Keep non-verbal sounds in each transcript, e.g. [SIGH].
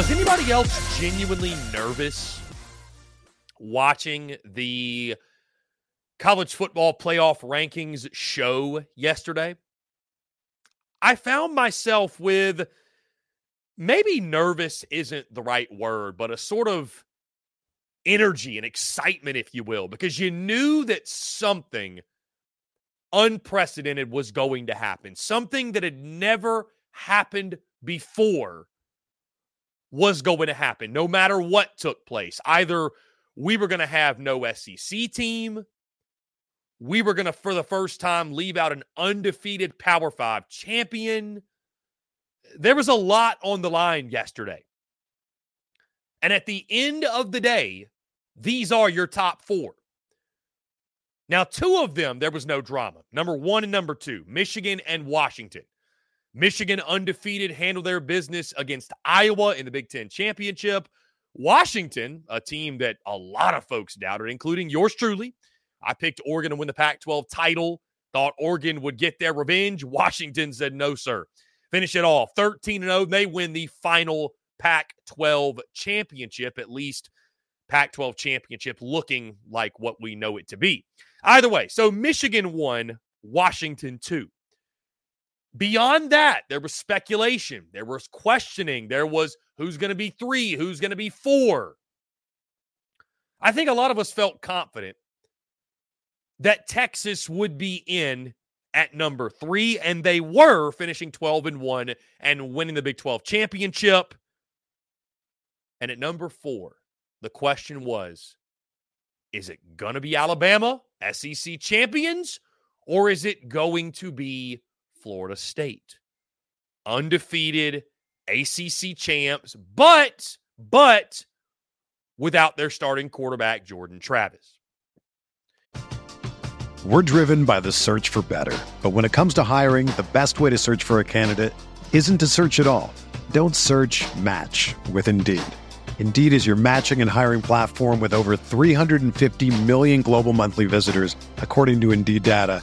Was anybody else genuinely nervous watching the college football playoff rankings show yesterday? I found myself with maybe nervous isn't the right word, but a sort of energy and excitement, if you will, because you knew that something unprecedented was going to happen, something that had never happened before was going to happen, no matter what took place. Either we were going to have no SEC team, we were going to, for the first time, leave out an undefeated Power Five champion. There was a lot on the line yesterday. And at the end of the day, these are your top four. Now, two of them, there was no drama. Number one and number two, Michigan and Washington. Michigan undefeated, handled their business against Iowa in the Big Ten championship. Washington, a team that a lot of folks doubted, including yours truly. I picked Oregon to win the Pac 12 title, thought Oregon would get their revenge. Washington said, no, sir. Finish it off 13 0. They win the final Pac 12 championship, at least Pac 12 championship looking like what we know it to be. Either way, so Michigan won, Washington two. Beyond that, there was speculation, there was questioning, there was who's going to be three, who's going to be four. I think a lot of us felt confident that Texas would be in at number three, and they were finishing 12 and one and winning the Big 12 championship. And at number four, the question was is it going to be Alabama, SEC champions, or is it going to be Florida State? Undefeated ACC champs, but, but without their starting quarterback, Jordan Travis. We're driven by the search for better. But when it comes to hiring, the best way to search for a candidate isn't to search at all. Don't search match with Indeed. Indeed is your matching and hiring platform with over 350 million global monthly visitors, according to Indeed data,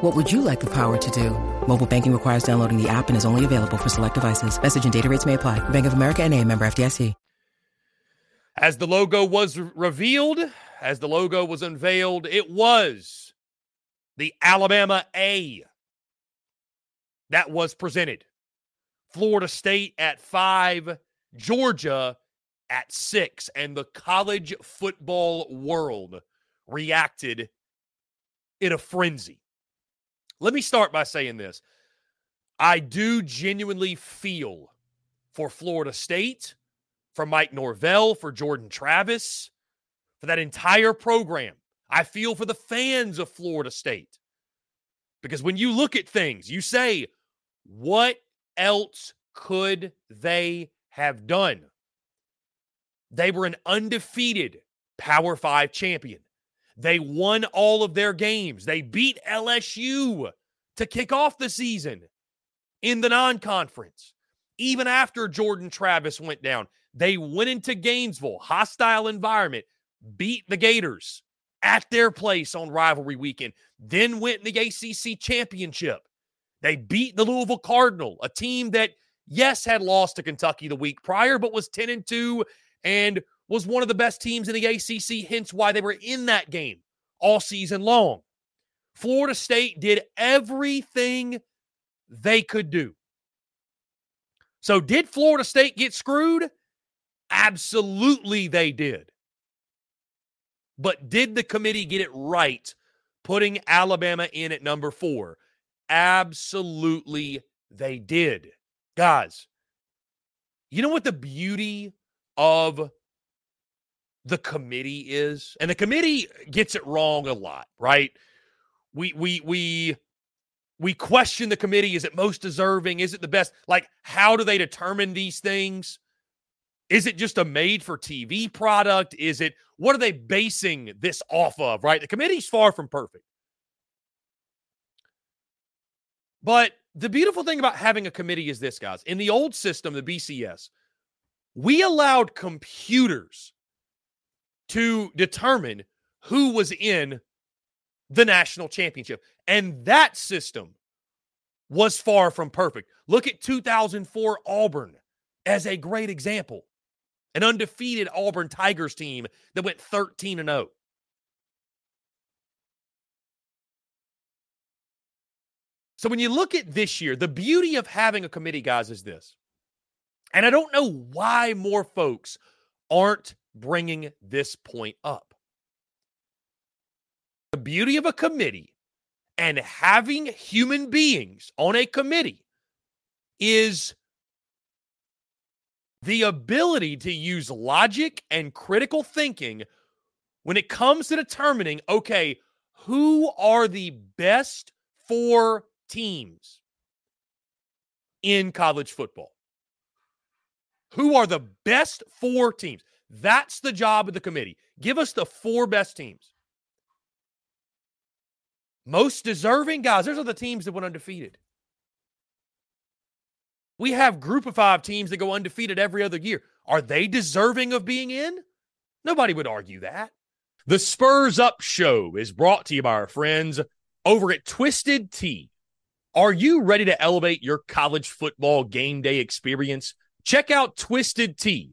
What would you like the power to do? Mobile banking requires downloading the app and is only available for select devices. Message and data rates may apply. Bank of America and a member FDIC. As the logo was revealed, as the logo was unveiled, it was the Alabama A that was presented. Florida State at five, Georgia at six, and the college football world reacted in a frenzy. Let me start by saying this. I do genuinely feel for Florida State, for Mike Norvell, for Jordan Travis, for that entire program. I feel for the fans of Florida State. Because when you look at things, you say, what else could they have done? They were an undefeated Power Five champion. They won all of their games. They beat LSU to kick off the season in the non conference. Even after Jordan Travis went down, they went into Gainesville, hostile environment, beat the Gators at their place on rivalry weekend, then went in the ACC championship. They beat the Louisville Cardinal, a team that yes, had lost to Kentucky the week prior, but was 10 and 2 and was one of the best teams in the ACC, hence why they were in that game all season long. Florida State did everything they could do. So, did Florida State get screwed? Absolutely, they did. But did the committee get it right putting Alabama in at number four? Absolutely, they did. Guys, you know what the beauty of the committee is? And the committee gets it wrong a lot, right? We we we we question the committee. Is it most deserving? Is it the best? Like, how do they determine these things? Is it just a made for TV product? Is it what are they basing this off of? Right? The committee's far from perfect. But the beautiful thing about having a committee is this, guys. In the old system, the BCS, we allowed computers to determine who was in the national championship. And that system was far from perfect. Look at 2004 Auburn as a great example. An undefeated Auburn Tigers team that went 13 and 0. So when you look at this year, the beauty of having a committee, guys, is this. And I don't know why more folks aren't bringing this point up. The beauty of a committee and having human beings on a committee is the ability to use logic and critical thinking when it comes to determining okay, who are the best four teams in college football. Who are the best four teams? That's the job of the committee. Give us the four best teams. Most deserving guys, those are the teams that went undefeated. We have group of five teams that go undefeated every other year. Are they deserving of being in? Nobody would argue that. The Spurs Up Show is brought to you by our friends over at Twisted Tea. Are you ready to elevate your college football game day experience? Check out Twisted Tea,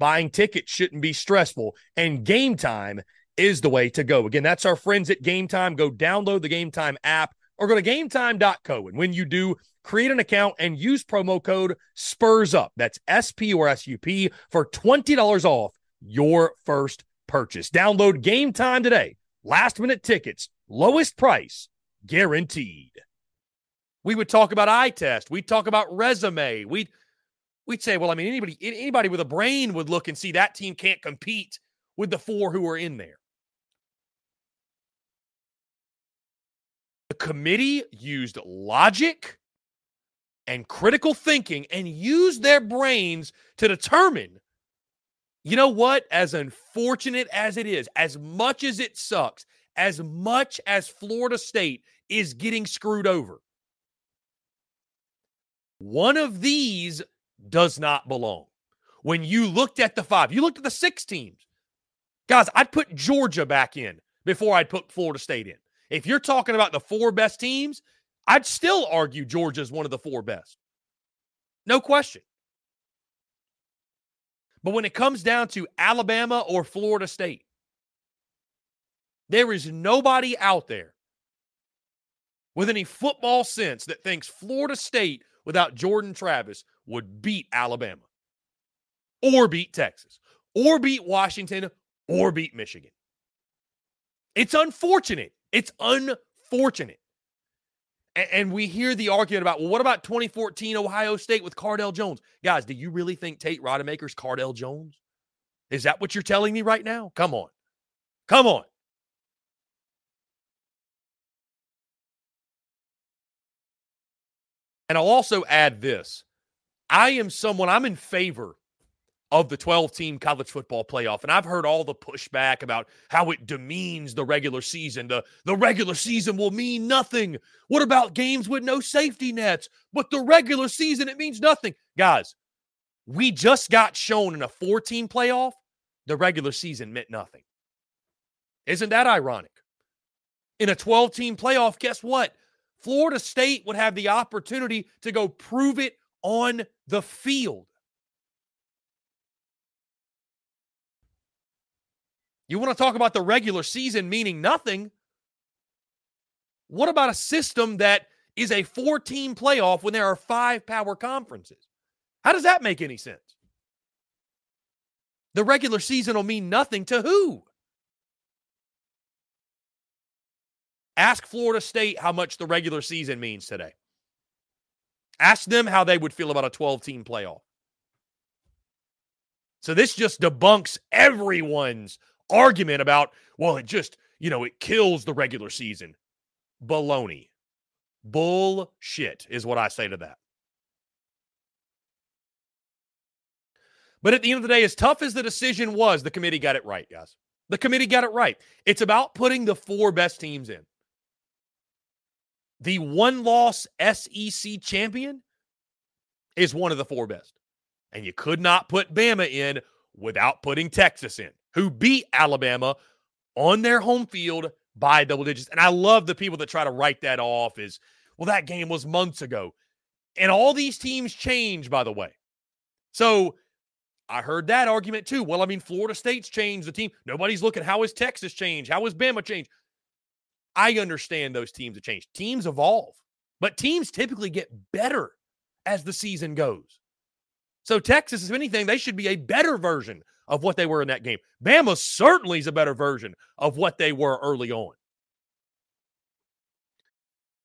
buying tickets shouldn't be stressful. And game time is the way to go. Again, that's our friends at Game Time. Go download the Game Time app or go to gametime.co. And when you do, create an account and use promo code SPURS UP. That's S P or S U P for $20 off your first purchase. Download game time today. Last minute tickets, lowest price guaranteed. We would talk about eye test. We'd talk about resume. We'd we'd say, well, I mean, anybody anybody with a brain would look and see that team can't compete with the four who are in there. The committee used logic and critical thinking and used their brains to determine you know what? As unfortunate as it is, as much as it sucks, as much as Florida State is getting screwed over, one of these does not belong. When you looked at the five, you looked at the six teams. Guys, I'd put Georgia back in before I'd put Florida State in. If you're talking about the four best teams, I'd still argue Georgia's one of the four best. No question. But when it comes down to Alabama or Florida State, there is nobody out there with any football sense that thinks Florida State without Jordan Travis would beat Alabama or beat Texas or beat Washington or beat Michigan. It's unfortunate. It's unfortunate. And we hear the argument about, well, what about 2014 Ohio State with Cardale Jones? Guys, do you really think Tate Rodemaker's Cardale Jones? Is that what you're telling me right now? Come on. Come on. And I'll also add this I am someone, I'm in favor of the 12 team college football playoff. And I've heard all the pushback about how it demeans the regular season. The, the regular season will mean nothing. What about games with no safety nets? But the regular season, it means nothing. Guys, we just got shown in a 14 playoff, the regular season meant nothing. Isn't that ironic? In a 12 team playoff, guess what? Florida State would have the opportunity to go prove it on the field. You want to talk about the regular season meaning nothing? What about a system that is a four team playoff when there are five power conferences? How does that make any sense? The regular season will mean nothing to who? Ask Florida State how much the regular season means today. Ask them how they would feel about a 12 team playoff. So this just debunks everyone's argument about, well, it just, you know, it kills the regular season. Baloney. Bullshit is what I say to that. But at the end of the day, as tough as the decision was, the committee got it right, guys. The committee got it right. It's about putting the four best teams in. The one loss SEC champion is one of the four best. And you could not put Bama in without putting Texas in who beat Alabama on their home field by double digits. And I love the people that try to write that off as, well, that game was months ago. And all these teams change, by the way. So I heard that argument too. Well, I mean, Florida State's changed the team. Nobody's looking. How has Texas changed? How has Bama changed? I understand those teams have changed. Teams evolve, but teams typically get better as the season goes. So Texas, if anything, they should be a better version of what they were in that game. Bama certainly is a better version of what they were early on.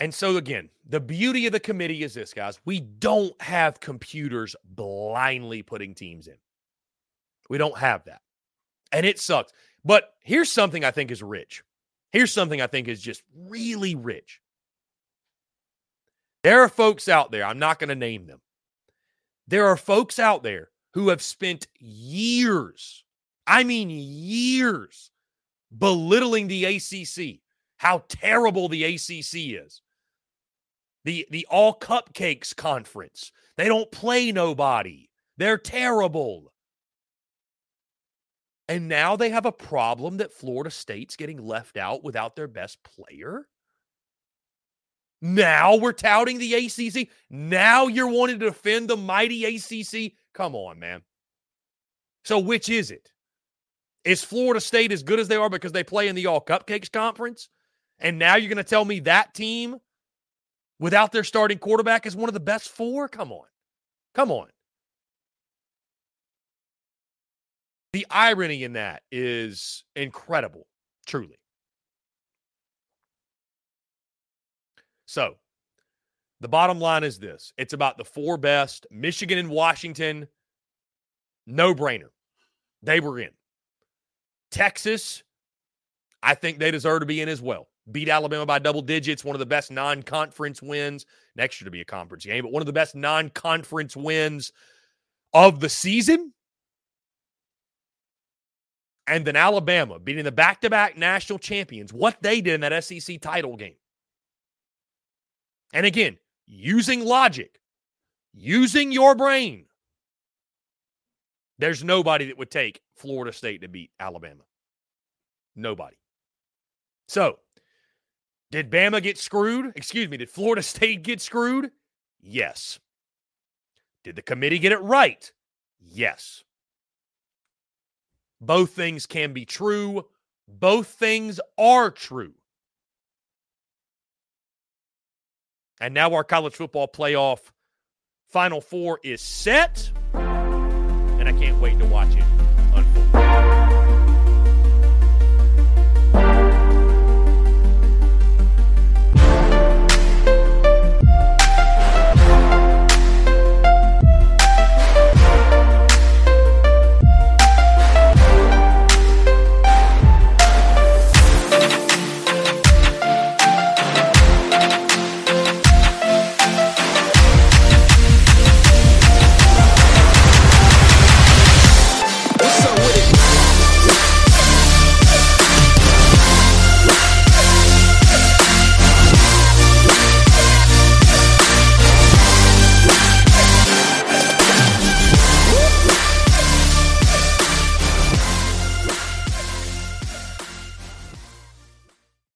And so, again, the beauty of the committee is this, guys. We don't have computers blindly putting teams in. We don't have that. And it sucks. But here's something I think is rich. Here's something I think is just really rich. There are folks out there, I'm not going to name them. There are folks out there who have spent years, I mean years, belittling the ACC, how terrible the ACC is the the all cupcakes conference. They don't play nobody. They're terrible. And now they have a problem that Florida State's getting left out without their best player. Now we're touting the ACC. Now you're wanting to defend the mighty ACC. Come on, man. So which is it? Is Florida State as good as they are because they play in the All Cupcakes Conference? And now you're going to tell me that team without their starting quarterback is one of the best four? Come on. Come on. The irony in that is incredible, truly. So, the bottom line is this it's about the four best Michigan and Washington, no brainer. They were in. Texas, I think they deserve to be in as well. Beat Alabama by double digits, one of the best non conference wins. Next year to be a conference game, but one of the best non conference wins of the season. And then Alabama beating the back to back national champions, what they did in that SEC title game. And again, using logic, using your brain. There's nobody that would take Florida State to beat Alabama. Nobody. So, did Bama get screwed? Excuse me, did Florida [LAUGHS] State get screwed? Yes. Did the committee get it right? Yes. Both things can be true. Both things are true. And now our college football playoff Final Four is set. And I can't wait to watch it